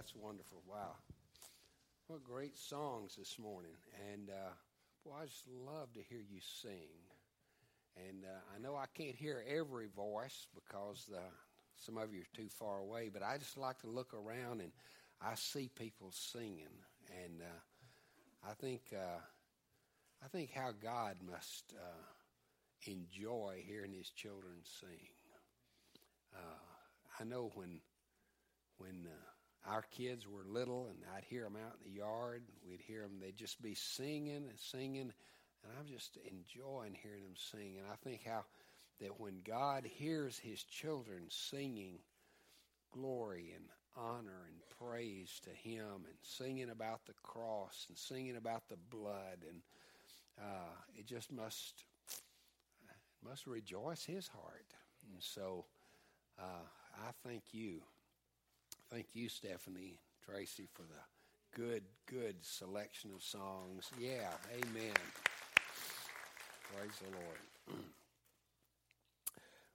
that's wonderful. Wow. What great songs this morning. And, uh, boy, I just love to hear you sing. And uh, I know I can't hear every voice because uh, some of you are too far away, but I just like to look around and I see people singing. And uh, I think. Uh, I think how God must uh, enjoy hearing His children sing. Uh, I know when when uh, our kids were little, and I'd hear them out in the yard, we'd hear them. They'd just be singing and singing, and I'm just enjoying hearing them sing. And I think how that when God hears His children singing glory and honor and praise to Him, and singing about the cross and singing about the blood and uh, it just must must rejoice his heart. And so uh, I thank you. Thank you, Stephanie, Tracy, for the good, good selection of songs. Yeah, amen. Praise the Lord.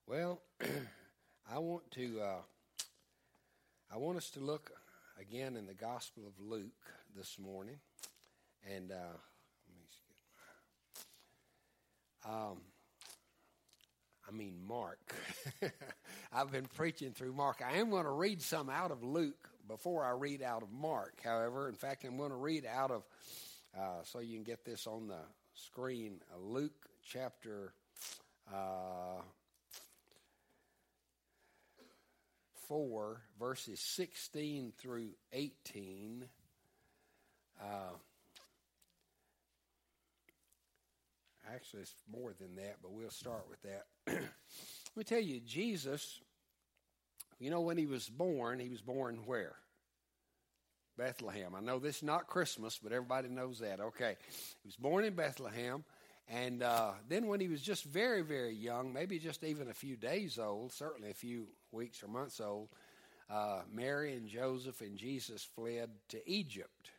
well, I want to uh, I want us to look again in the Gospel of Luke this morning, and uh, let me get my. um, I mean, Mark. I've been preaching through Mark. I am going to read some out of Luke before I read out of Mark, however. In fact, I'm going to read out of, uh, so you can get this on the screen, Luke chapter uh, 4, verses 16 through 18. Uh, Actually, it's more than that, but we'll start with that. Let me tell you, Jesus, you know, when he was born, he was born where? Bethlehem. I know this is not Christmas, but everybody knows that. Okay. He was born in Bethlehem. And uh, then when he was just very, very young, maybe just even a few days old, certainly a few weeks or months old, uh, Mary and Joseph and Jesus fled to Egypt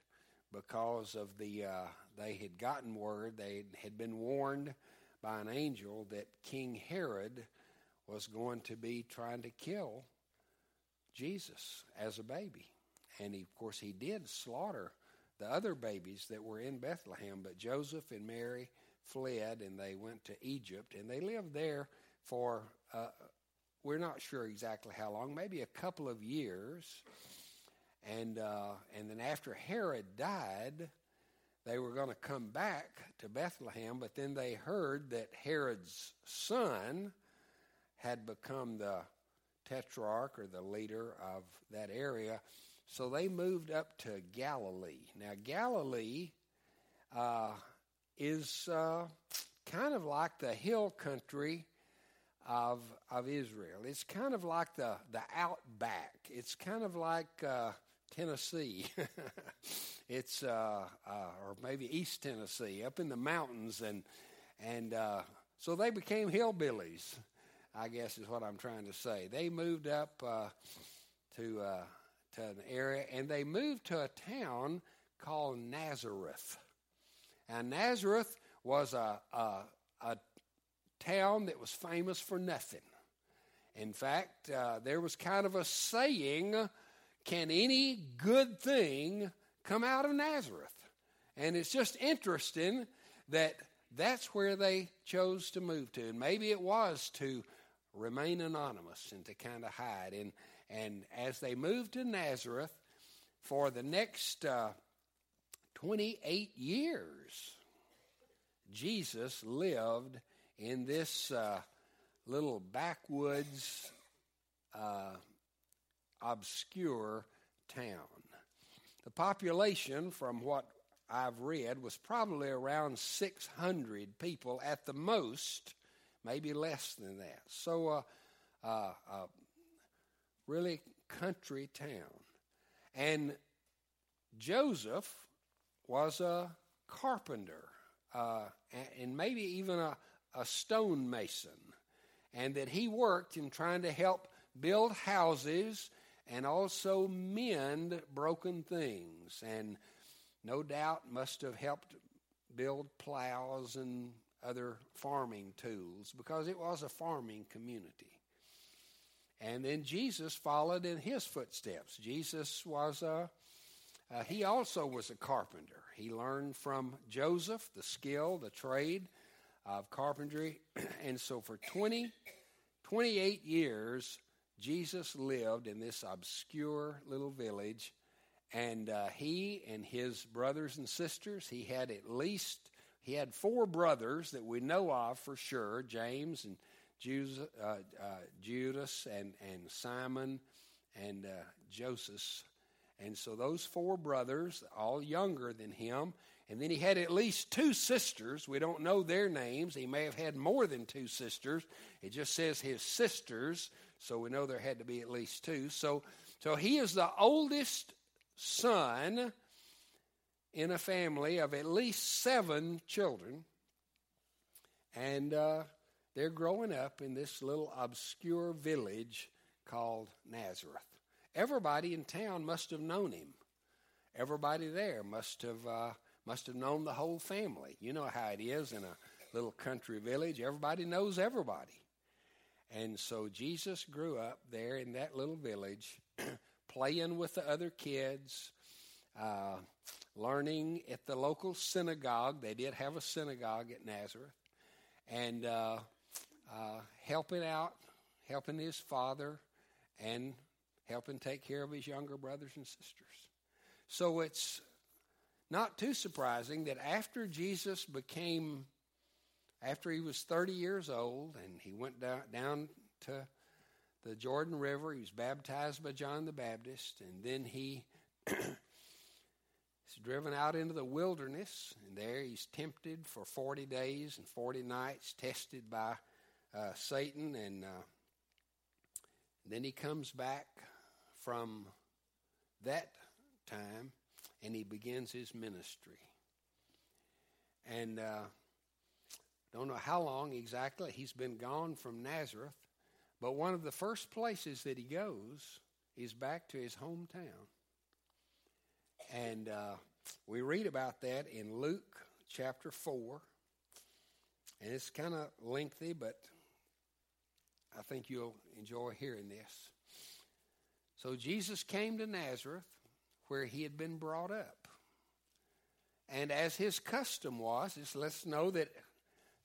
because of the uh, they had gotten word, they had been warned by an angel that King Herod was going to be trying to kill Jesus as a baby. And he, of course, he did slaughter the other babies that were in Bethlehem, but Joseph and Mary fled and they went to Egypt and they lived there for, uh, we're not sure exactly how long, maybe a couple of years. And, uh, and then after Herod died, they were going to come back to Bethlehem, but then they heard that Herod's son had become the tetrarch or the leader of that area. So they moved up to Galilee. Now, Galilee uh, is uh, kind of like the hill country of, of Israel. It's kind of like the, the outback. It's kind of like uh, Tennessee. it's uh, uh, or maybe East Tennessee, up in the mountains, and and uh, so they became hillbillies. I guess is what I'm trying to say. They moved up uh, to uh, to an area, and they moved to a town called Nazareth. And Nazareth was a, a, a town that was famous for nothing. In fact, uh, there was kind of a saying can any good thing come out of Nazareth? And it's just interesting that that's where they chose to move to. And maybe it was to remain anonymous and to kind of hide. And, and as they moved to Nazareth for the next uh, 28 years, Jesus lived in this uh, little backwoods uh, obscure town. The population, from what I've read, was probably around 600 people at the most, maybe less than that. So, uh, uh, uh, really country town. And Joseph was a carpenter uh, and maybe even a, a stonemason, and that he worked in trying to help build houses and also mend broken things, and no doubt must have helped build plows and other farming tools because it was a farming community. And then Jesus followed in his footsteps. Jesus was a, uh, he also was a carpenter. He learned from Joseph the skill, the trade of carpentry. and so for 20, 28 years, Jesus lived in this obscure little village. And uh, he and his brothers and sisters, he had at least, he had four brothers that we know of for sure James and Judas, uh, uh, Judas and, and Simon and uh, Joseph. And so those four brothers, all younger than him, and then he had at least two sisters. We don't know their names. He may have had more than two sisters. It just says his sisters, so we know there had to be at least two. So, so he is the oldest son in a family of at least seven children. And uh, they're growing up in this little obscure village called Nazareth. Everybody in town must have known him. Everybody there must have uh, must have known the whole family. You know how it is in a little country village. Everybody knows everybody. And so Jesus grew up there in that little village, playing with the other kids, uh, learning at the local synagogue. They did have a synagogue at Nazareth. And uh, uh, helping out, helping his father, and helping take care of his younger brothers and sisters. So it's not too surprising that after Jesus became, after he was 30 years old and he went down, down to the Jordan River, he was baptized by John the Baptist, and then he driven out into the wilderness, and there he's tempted for 40 days and 40 nights, tested by uh, Satan, and uh, then he comes back from that time and he begins his ministry. And uh, don't know how long exactly he's been gone from Nazareth, but one of the first places that he goes is back to his hometown. And uh, we read about that in Luke chapter 4. And it's kind of lengthy, but I think you'll enjoy hearing this. So Jesus came to Nazareth where he had been brought up. And as his custom was, let's know that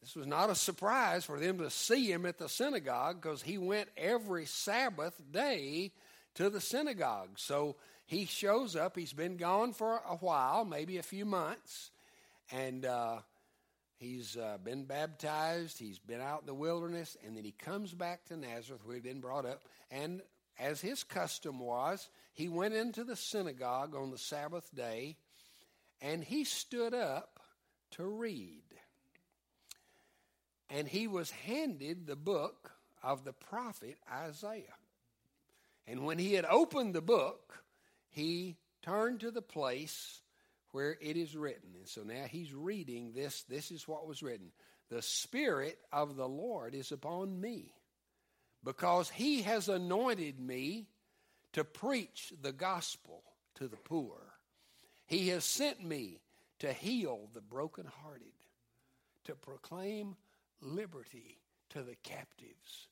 this was not a surprise for them to see him at the synagogue because he went every Sabbath day to the synagogue. So he shows up. He's been gone for a while, maybe a few months, and uh, He's uh, been baptized. He's been out in the wilderness. And then he comes back to Nazareth where he'd been brought up. And as his custom was, he went into the synagogue on the Sabbath day and he stood up to read. And he was handed the book of the prophet Isaiah. And when he had opened the book, he turned to the place where it is written. And so now he's reading this. This is what was written The Spirit of the Lord is upon me, because he has anointed me to preach the gospel to the poor. He has sent me to heal the brokenhearted, to proclaim liberty to the captives,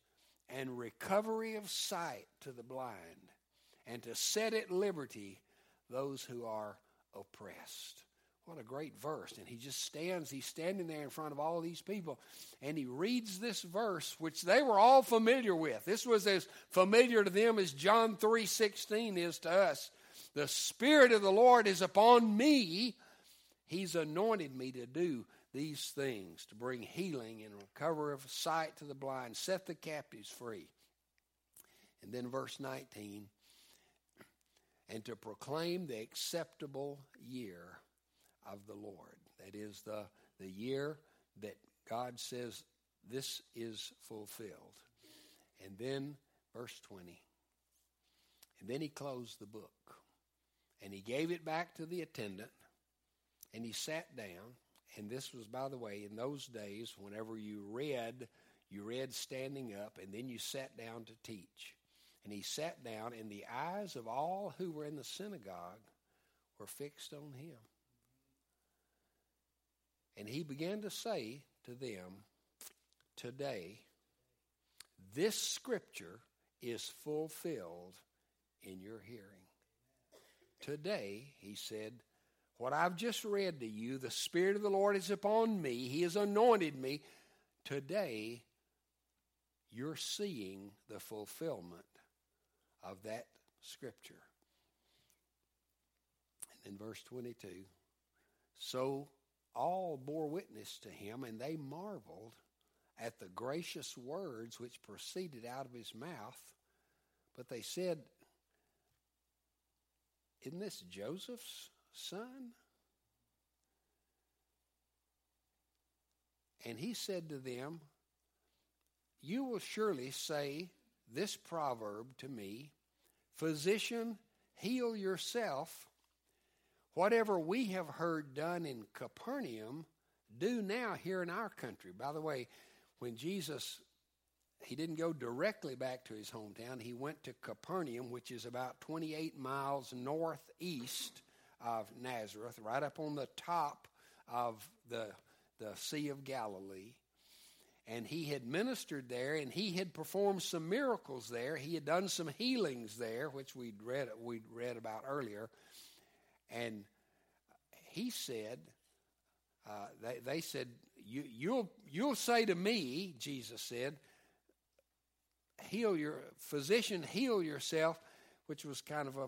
and recovery of sight to the blind, and to set at liberty those who are oppressed. What a great verse. And he just stands, he's standing there in front of all these people, and he reads this verse, which they were all familiar with. This was as familiar to them as John 3:16 is to us. The Spirit of the Lord is upon me. He's anointed me to do these things, to bring healing and recovery of sight to the blind, set the captives free. And then verse 19 and to proclaim the acceptable year of the Lord. That is the, the year that God says this is fulfilled. And then, verse 20. And then he closed the book. And he gave it back to the attendant. And he sat down. And this was, by the way, in those days, whenever you read, you read standing up, and then you sat down to teach. And he sat down, and the eyes of all who were in the synagogue were fixed on him. And he began to say to them, Today, this scripture is fulfilled in your hearing. Today, he said, what I've just read to you, the Spirit of the Lord is upon me. He has anointed me. Today, you're seeing the fulfillment of that scripture. And then verse 22 So all bore witness to him, and they marveled at the gracious words which proceeded out of his mouth. But they said, Isn't this Joseph's son? And he said to them, You will surely say this proverb to me Physician, heal yourself. Whatever we have heard done in Capernaum, do now here in our country. By the way, when Jesus he didn't go directly back to his hometown. He went to Capernaum, which is about 28 miles northeast of Nazareth, right up on the top of the, the Sea of Galilee. And he had ministered there, and he had performed some miracles there. He had done some healings there, which we'd read we'd read about earlier. And he said, uh, they, they said, you, you'll, you'll say to me, Jesus said, heal your physician, heal yourself, which was kind of a,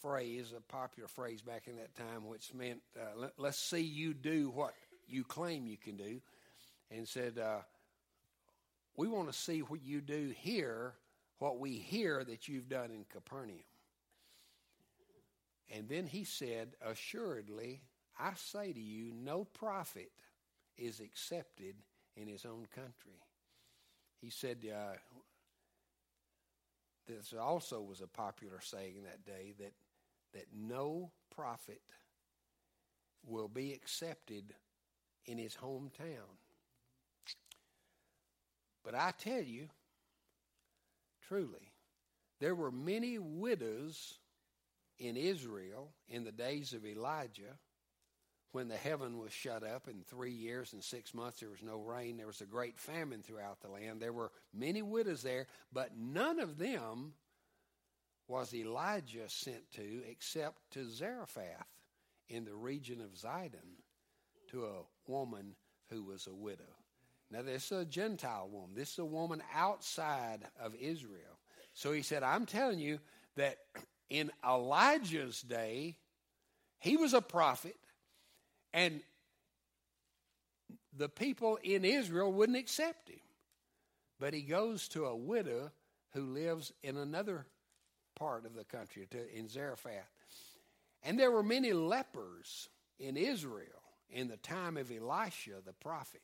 phrase, a popular phrase back in that time, which meant uh, let, us see you do what you claim you can do, and said, uh, we want to see what you do here, what we hear that you've done in Capernaum. And then he said, Assuredly, I say to you, no prophet is accepted in his own country. He said, uh, this also was a popular saying that day that, that no prophet will be accepted in his hometown. But I tell you, truly, there were many widows in Israel in the days of Elijah when the heaven was shut up in three years and six months. There was no rain. There was a great famine throughout the land. There were many widows there but none of them was elijah sent to except to zarephath in the region of zidon to a woman who was a widow now this is a gentile woman this is a woman outside of israel so he said i'm telling you that in elijah's day he was a prophet and the people in Israel wouldn't accept him. But he goes to a widow who lives in another part of the country, in Zarephath. And there were many lepers in Israel in the time of Elisha the prophet,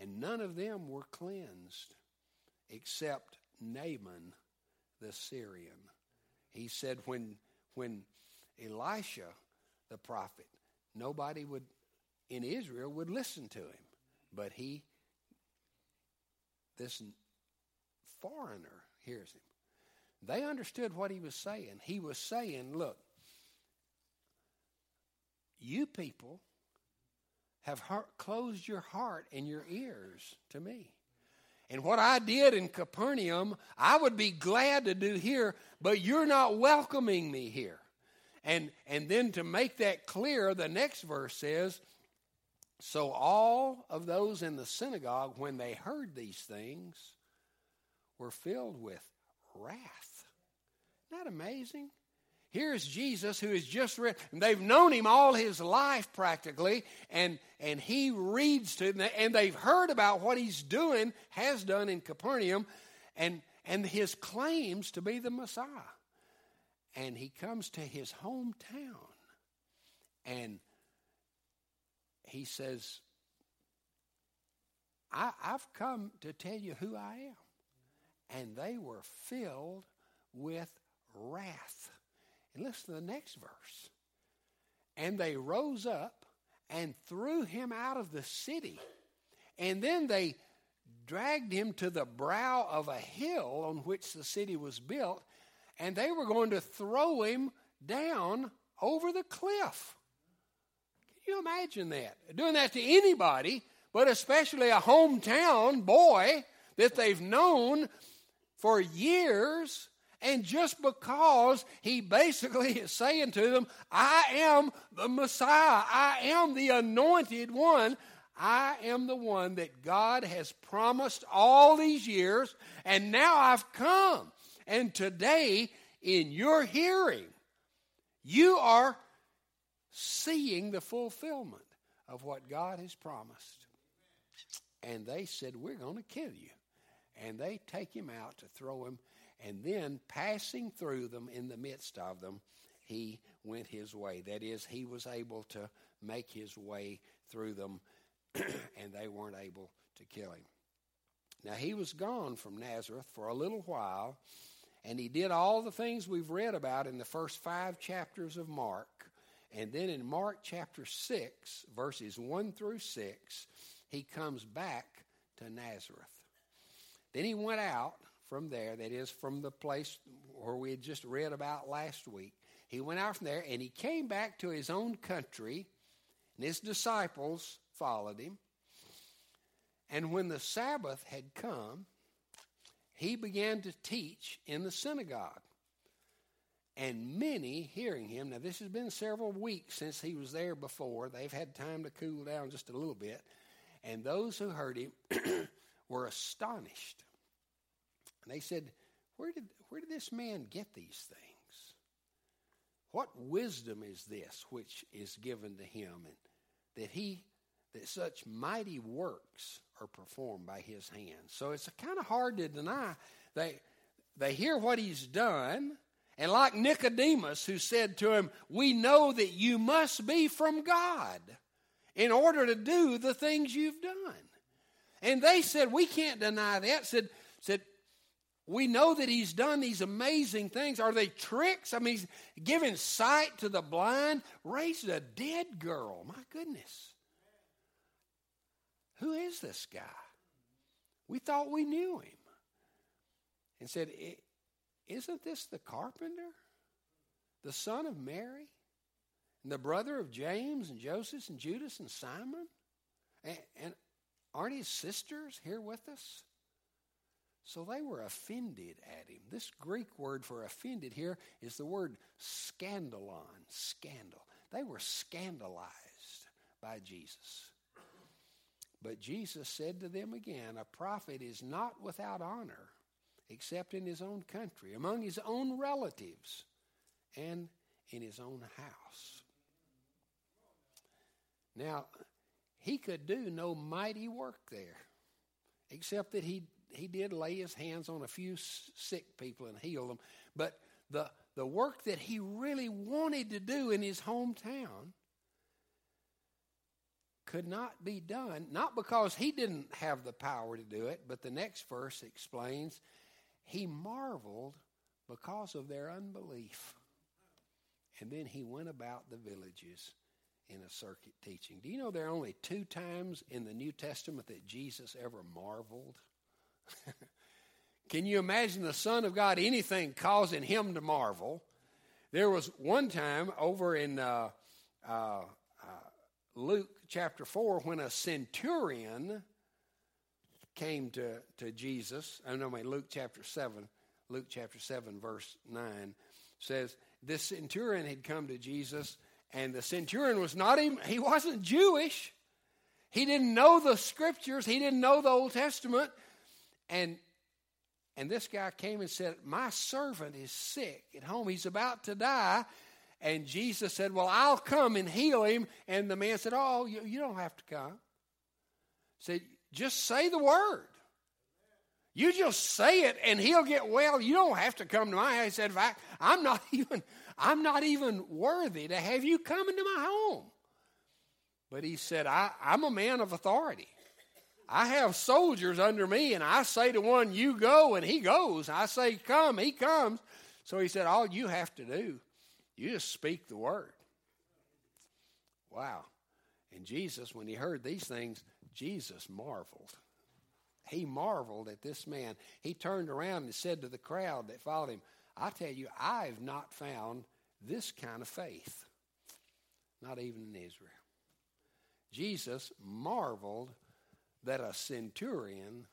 and none of them were cleansed except Naaman the Syrian. He said when, when Elisha the prophet nobody would in Israel would listen to him. But he, this foreigner, hears him. They understood what he was saying. He was saying, look, you people have heart, closed your heart and your ears to me. And what I did in Capernaum, I would be glad to do here, but you're not welcoming me here. And, and then to make that clear, the next verse says, So all of those in the synagogue, when they heard these things, were filled with wrath. Isn't that amazing? Here's Jesus who is just read, they've known him all his life practically, and, and he reads to them, and they've heard about what he's doing, has done in Capernaum, and, and his claims to be the Messiah and he comes to his hometown and he says, I, have come to tell you who I am. And they were filled with wrath. And listen to the next verse. And they rose up and threw him out of the city. And then they dragged him to the brow of a hill on which the city was built and they were going to throw him down over the cliff. Can you imagine that? Doing that to anybody, but especially a hometown boy that they've known for years. And just because he basically is saying to them, I am the Messiah, I am the anointed one, I am the one that God has promised all these years, and now I've come. And today, in your hearing, you are seeing the fulfillment of what God has promised. And they said, We're going to kill you. And they take him out to throw him. And then, passing through them in the midst of them, he went his way. That is, he was able to make his way through them, and they weren't able to kill him. Now, he was gone from Nazareth for a little while, and he did all the things we've read about in the first five chapters of Mark. And then in Mark chapter 6, verses 1 through 6, he comes back to Nazareth. Then he went out from there, that is, from the place where we had just read about last week. He went out from there and he came back to his own country, and his disciples followed him. And when the Sabbath had come, he began to teach in the synagogue. And many hearing him, now this has been several weeks since he was there before. They've had time to cool down just a little bit. And those who heard him were astonished. And they said, where did, where did this man get these things? What wisdom is this which is given to him, and that he that such mighty works are performed by his hands? So it's kind of hard to deny. They they hear what he's done, and like Nicodemus, who said to him, We know that you must be from God in order to do the things you've done. And they said, We can't deny that. Said, said, we know that he's done these amazing things. Are they tricks? I mean, he's giving sight to the blind, raised a dead girl. My goodness. Who is this guy? We thought we knew him. And said, Isn't this the carpenter? The son of Mary? And the brother of James and Joseph and Judas and Simon? And, and aren't his sisters here with us? So they were offended at him. This Greek word for offended here is the word scandalon, scandal. They were scandalized by Jesus. But Jesus said to them again, A prophet is not without honor except in his own country, among his own relatives, and in his own house. Now, he could do no mighty work there, except that he he did lay his hands on a few sick people and heal them. But the, the work that he really wanted to do in his hometown could not be done, not because he didn't have the power to do it, but the next verse explains he marveled because of their unbelief. And then he went about the villages in a circuit teaching. Do you know there are only two times in the New Testament that Jesus ever marveled? Can you imagine the Son of God, anything causing him to marvel? There was one time over in uh, uh, uh, Luke chapter 4 when a centurion came to, to Jesus. I know, my Luke chapter 7, Luke chapter 7, verse 9 says, This centurion had come to Jesus, and the centurion was not even, he wasn't Jewish. He didn't know the scriptures, he didn't know the Old Testament. And and this guy came and said, My servant is sick at home. He's about to die. And Jesus said, Well, I'll come and heal him. And the man said, Oh, you, you don't have to come. Said, Just say the word. You just say it and he'll get well. You don't have to come to my house. He said, I'm not even, I'm not even worthy to have you come into my home. But he said, I, I'm a man of authority. I have soldiers under me, and I say to one, You go, and he goes. I say, Come, he comes. So he said, All you have to do, you just speak the word. Wow. And Jesus, when he heard these things, Jesus marveled. He marveled at this man. He turned around and said to the crowd that followed him, I tell you, I've not found this kind of faith, not even in Israel. Jesus marveled that a centurion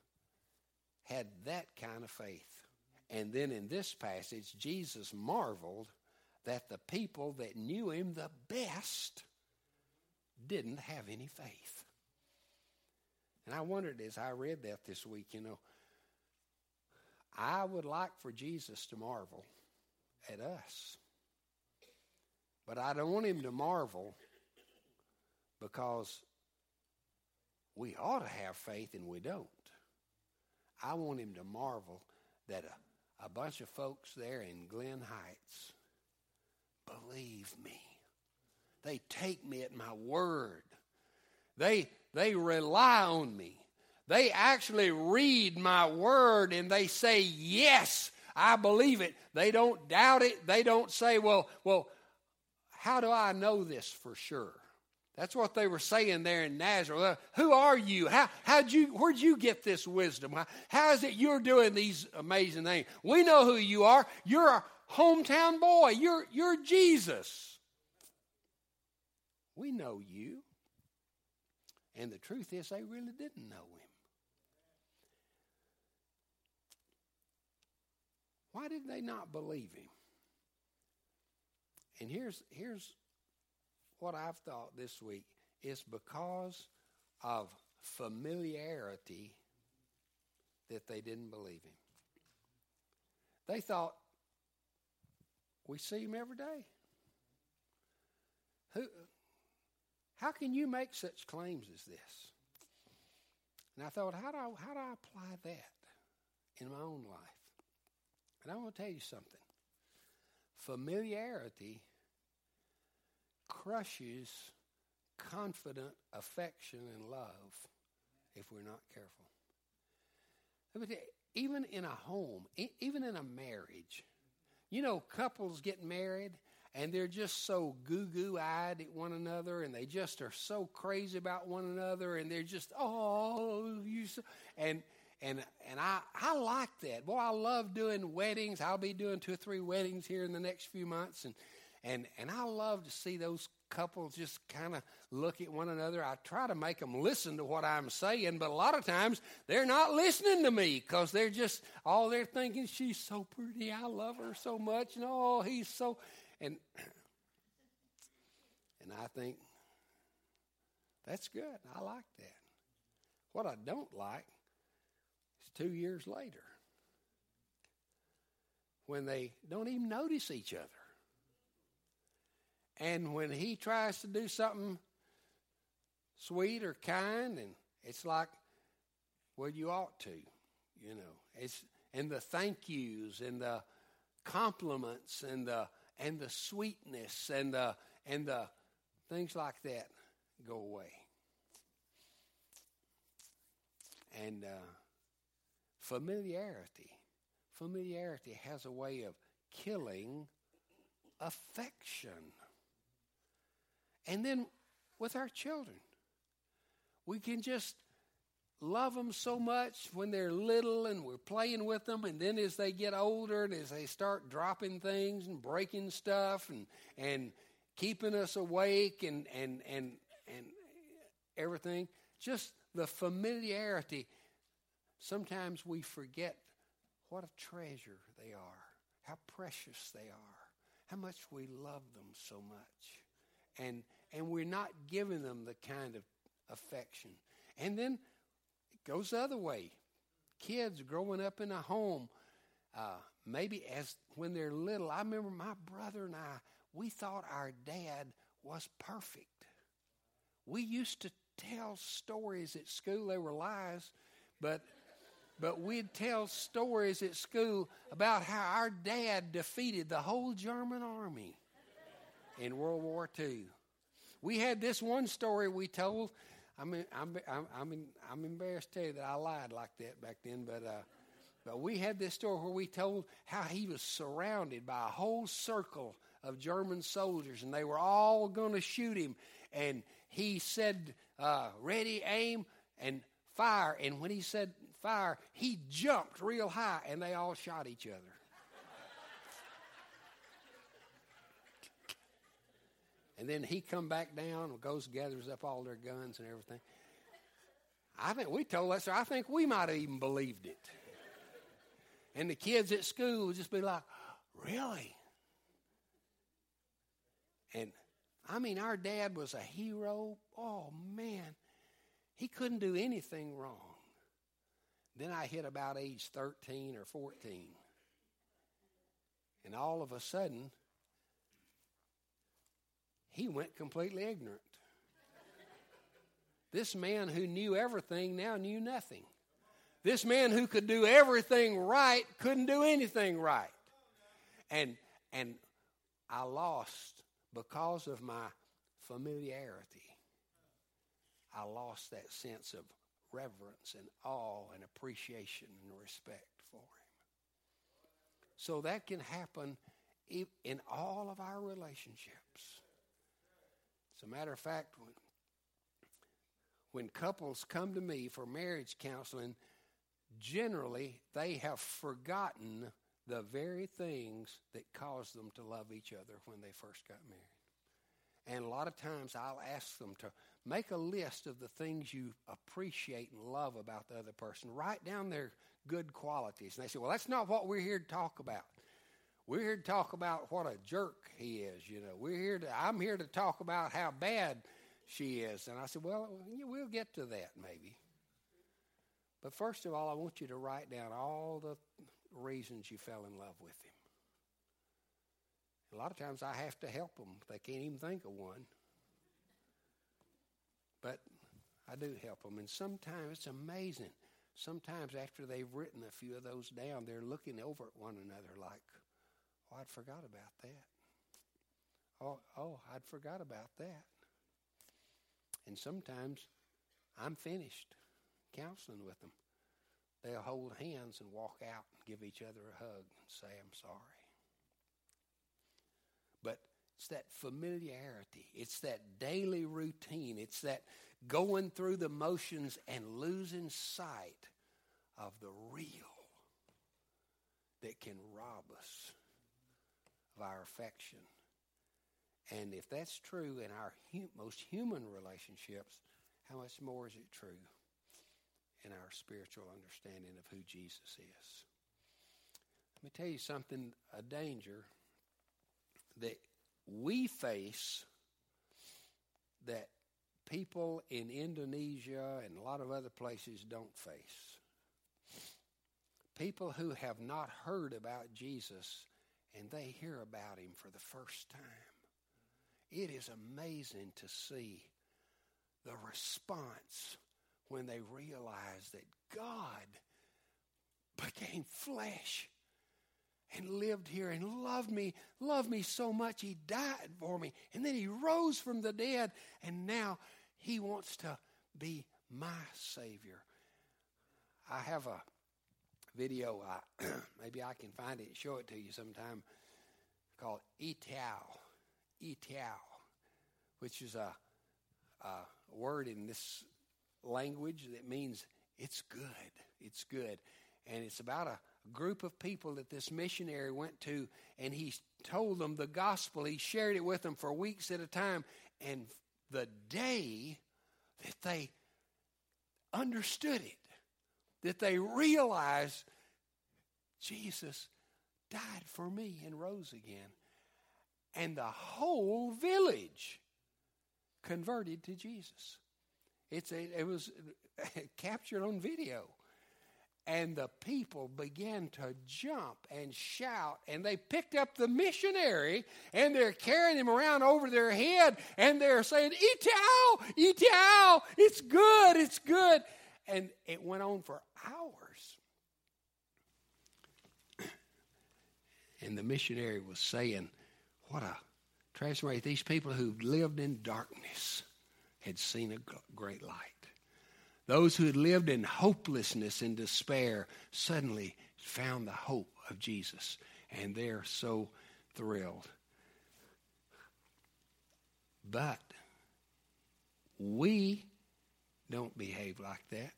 had that kind of faith. And then in this passage, Jesus marveled that the people that knew him the best didn't have any faith. And I wondered as I read that this week, you know, I would like for Jesus to marvel at us. But I don't want him to marvel because we ought to have faith and we don't. I want him to marvel that a, a bunch of folks there in Glen Heights believe me. They take me at my word. They, they rely on me. They actually read my word and they say, Yes, I believe it. They don't doubt it. They don't say, Well, well, how do I know this for sure? That's what they were saying there in Nazareth. Uh, who are you? How, how'd you, where'd you get this wisdom? How, how is it you're doing these amazing things? We know who you are. You're a hometown boy. You're, you're Jesus. We know you. And the truth is, they really didn't know him. Why did they not believe him? And here's, here's what I've thought this week is because of familiarity that they didn't believe him. They thought, we see him every day. Who, how can you make such claims as this? And I thought, how do I, how do I apply that in my own life? And I want to tell you something. Familiarity crushes confident affection and love if we're not careful. Even in a home, even in a marriage, you know, couples get married and they're just so goo goo eyed at one another and they just are so crazy about one another and they're just, oh, you so, and and and I, I like that. Boy, I love doing weddings. I'll be doing two or three weddings here in the next few months and and and I love to see those couples just kind of look at one another. I try to make them listen to what I'm saying, but a lot of times they're not listening to me because they're just all they're thinking. She's so pretty. I love her so much. And oh, he's so and and I think that's good. I like that. What I don't like is two years later when they don't even notice each other. And when he tries to do something sweet or kind, and it's like, well, you ought to, you know. It's and the thank yous and the compliments and the and the sweetness and the and the things like that go away. And uh, familiarity, familiarity has a way of killing affection. And then with our children, we can just love them so much when they're little and we're playing with them and then as they get older and as they start dropping things and breaking stuff and and keeping us awake and and and and everything just the familiarity sometimes we forget what a treasure they are how precious they are how much we love them so much. And and we're not giving them the kind of affection. And then it goes the other way. Kids growing up in a home, uh, maybe as when they're little. I remember my brother and I. We thought our dad was perfect. We used to tell stories at school. They were lies, but but we'd tell stories at school about how our dad defeated the whole German army in World War II. We had this one story we told. I mean, I'm, I'm, I'm, I'm embarrassed to tell you that I lied like that back then, but, uh, but we had this story where we told how he was surrounded by a whole circle of German soldiers, and they were all going to shoot him. And he said, uh, Ready, aim, and fire. And when he said fire, he jumped real high, and they all shot each other. And then he come back down and goes gathers up all their guns and everything. I think we told story. I think we might have even believed it. And the kids at school would just be like, Really? And I mean, our dad was a hero. Oh, man. He couldn't do anything wrong. Then I hit about age 13 or 14. And all of a sudden, he went completely ignorant. This man who knew everything now knew nothing. This man who could do everything right couldn't do anything right. And and I lost because of my familiarity. I lost that sense of reverence and awe and appreciation and respect for him. So that can happen in all of our relationships. As a matter of fact, when, when couples come to me for marriage counseling, generally they have forgotten the very things that caused them to love each other when they first got married. And a lot of times I'll ask them to make a list of the things you appreciate and love about the other person. Write down their good qualities. And they say, well, that's not what we're here to talk about. We're here to talk about what a jerk he is, you know. We're here to, I'm here to talk about how bad she is. And I said, well, we'll get to that maybe. But first of all, I want you to write down all the reasons you fell in love with him. A lot of times I have to help them. They can't even think of one. But I do help them. And sometimes it's amazing. Sometimes after they've written a few of those down, they're looking over at one another like, oh, I'd forgot about that. Oh, oh, I'd forgot about that. And sometimes I'm finished counseling with them. They'll hold hands and walk out and give each other a hug and say, I'm sorry. But it's that familiarity, it's that daily routine, it's that going through the motions and losing sight of the real that can rob us our affection. And if that's true in our most human relationships, how much more is it true in our spiritual understanding of who Jesus is. Let me tell you something a danger that we face that people in Indonesia and a lot of other places don't face. People who have not heard about Jesus and they hear about him for the first time. It is amazing to see the response when they realize that God became flesh and lived here and loved me, loved me so much, he died for me. And then he rose from the dead, and now he wants to be my Savior. I have a video, uh, maybe I can find it and show it to you sometime, called Itao. Itao, which is a, a word in this language that means it's good. It's good. And it's about a group of people that this missionary went to, and he told them the gospel. He shared it with them for weeks at a time. And the day that they understood it, that they realized Jesus died for me and rose again. And the whole village converted to Jesus. It's a, it was captured on video. And the people began to jump and shout, and they picked up the missionary and they're carrying him around over their head and they're saying, Itao, Itao, it's good, it's good. And it went on for hours. And the missionary was saying, What a transformation. These people who lived in darkness had seen a great light. Those who had lived in hopelessness and despair suddenly found the hope of Jesus, and they're so thrilled. But we don't behave like that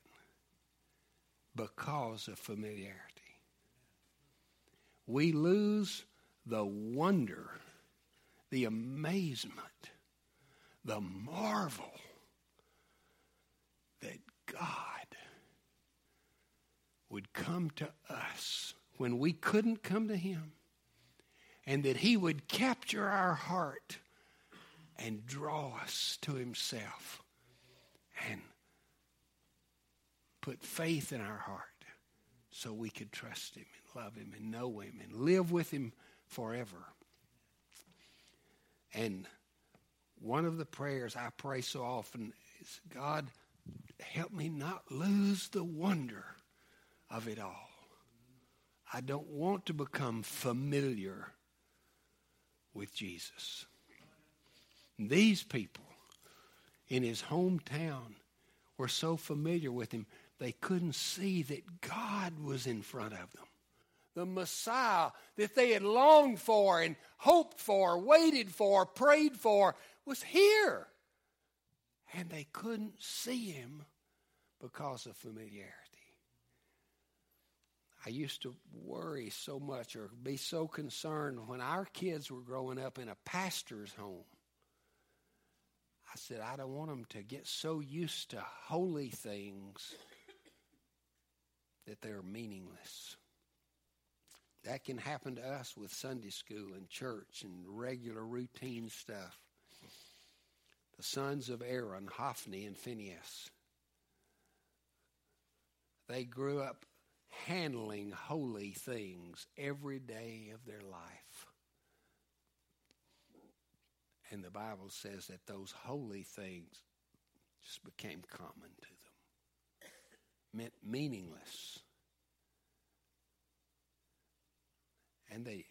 because of familiarity. We lose the wonder, the amazement the marvel that God would come to us when we couldn't come to Him, and that He would capture our heart and draw us to Himself and put faith in our heart so we could trust Him and love Him and know Him and live with Him forever. And one of the prayers I pray so often is God, help me not lose the wonder of it all. I don't want to become familiar with Jesus. These people in his hometown were so familiar with him, they couldn't see that God was in front of them. The Messiah that they had longed for and hoped for, waited for, prayed for was here. And they couldn't see him because of familiarity. I used to worry so much or be so concerned when our kids were growing up in a pastor's home. I said, I don't want them to get so used to holy things that they're meaningless. That can happen to us with Sunday school and church and regular routine stuff. The sons of Aaron, Hophni and Phinehas, they grew up handling holy things every day of their life. And the Bible says that those holy things just became common to meant meaningless. And they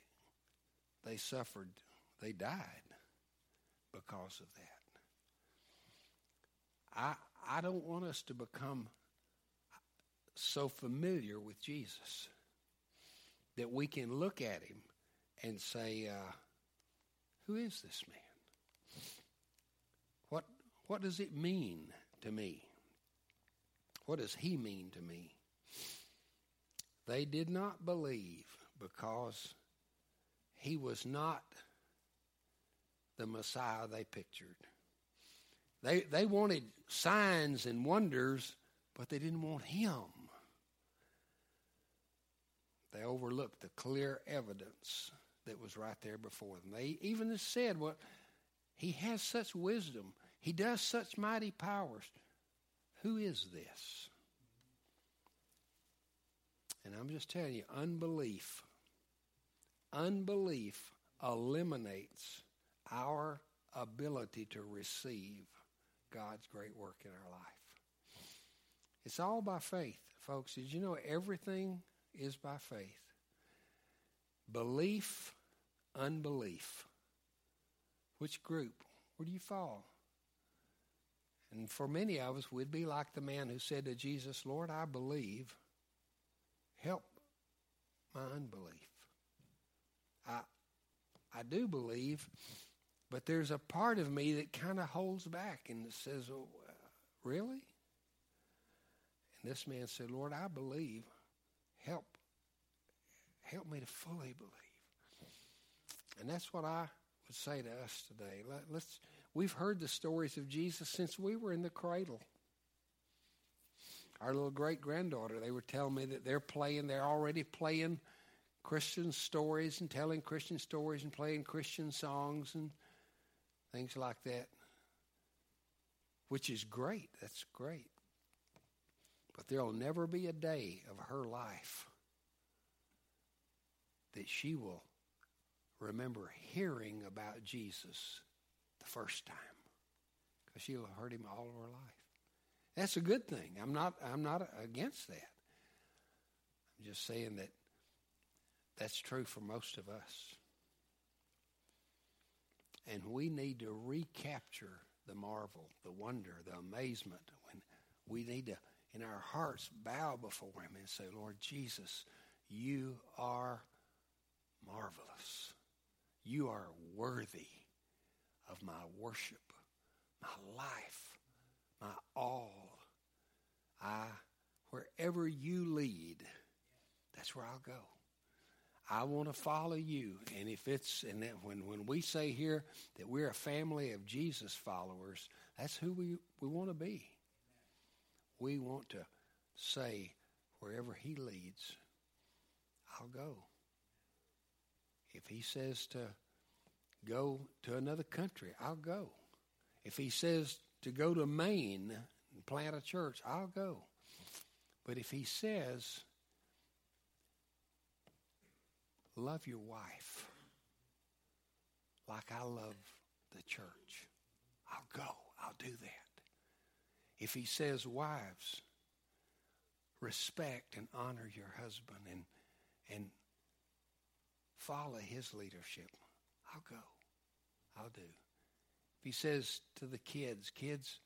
they suffered, they died because of that. I I don't want us to become so familiar with Jesus that we can look at him and say, uh, Who is this man? What, what does it mean to me? What does he mean to me? They did not believe because he was not the Messiah they pictured. They, they wanted signs and wonders, but they didn't want him. They overlooked the clear evidence that was right there before them. They even said, Well, he has such wisdom, he does such mighty powers. Who is this? And I'm just telling you, unbelief, unbelief eliminates our ability to receive God's great work in our life. It's all by faith, folks. Did you know everything is by faith. Belief, unbelief. Which group? Where do you fall? And for many of us, we'd be like the man who said to Jesus, Lord, I believe. Help my unbelief. I, I do believe, but there's a part of me that kind of holds back and says, oh, uh, Really? And this man said, Lord, I believe help help me to fully believe. And that's what I would say to us today. Let, let's we've heard the stories of Jesus since we were in the cradle. Our little great granddaughter, they were telling me that they're playing, they're already playing Christian stories and telling Christian stories and playing Christian songs and things like that, which is great. That's great. But there'll never be a day of her life that she will remember hearing about Jesus the first time because she'll have heard him all of her life. That's a good thing. I'm not, I'm not against that. I'm just saying that that's true for most of us. And we need to recapture the marvel, the wonder, the amazement when we need to in our hearts bow before Him and say, Lord Jesus, you are marvelous. You are worthy of my worship, my life, my all. I, wherever you lead, that's where I'll go. I want to follow you. And if it's, and that when, when we say here that we're a family of Jesus followers, that's who we, we want to be we want to say, wherever He leads, I'll go. If he says to go to another country, I'll go. If he says to go to Maine and plant a church, I'll go. But if he says, love your wife like I love the church, I'll go. I'll do that. If he says, wives, respect and honor your husband and, and follow his leadership, I'll go. I'll do. If he says to the kids, kids,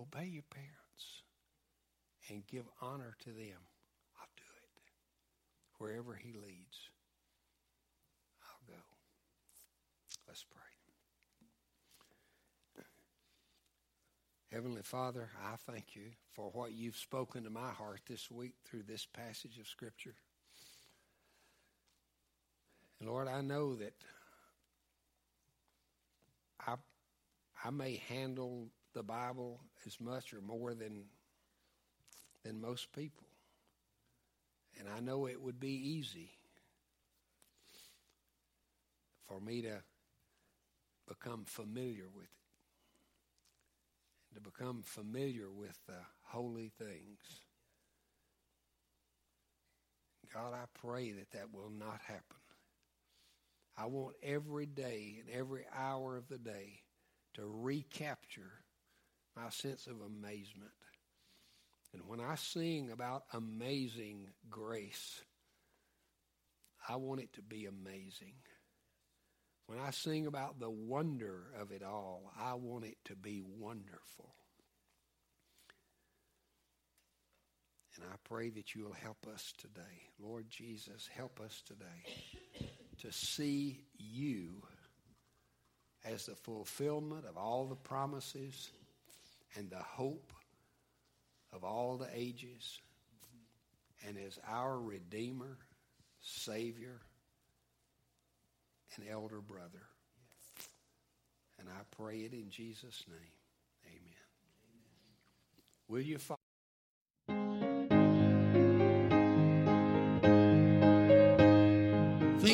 obey your parents and give honor to them, I'll do it. Wherever he leads, I'll go. Let's pray. Heavenly Father, I thank you for what you've spoken to my heart this week through this passage of Scripture. Lord, I know that I, I may handle the Bible as much or more than, than most people. And I know it would be easy for me to become familiar with it, to become familiar with the holy things. God, I pray that that will not happen. I want every day and every hour of the day to recapture my sense of amazement. And when I sing about amazing grace, I want it to be amazing. When I sing about the wonder of it all, I want it to be wonderful. And I pray that you will help us today. Lord Jesus, help us today to see you as the fulfillment of all the promises and the hope of all the ages and as our Redeemer, Savior, and elder brother. And I pray it in Jesus' name. Amen. Will you follow?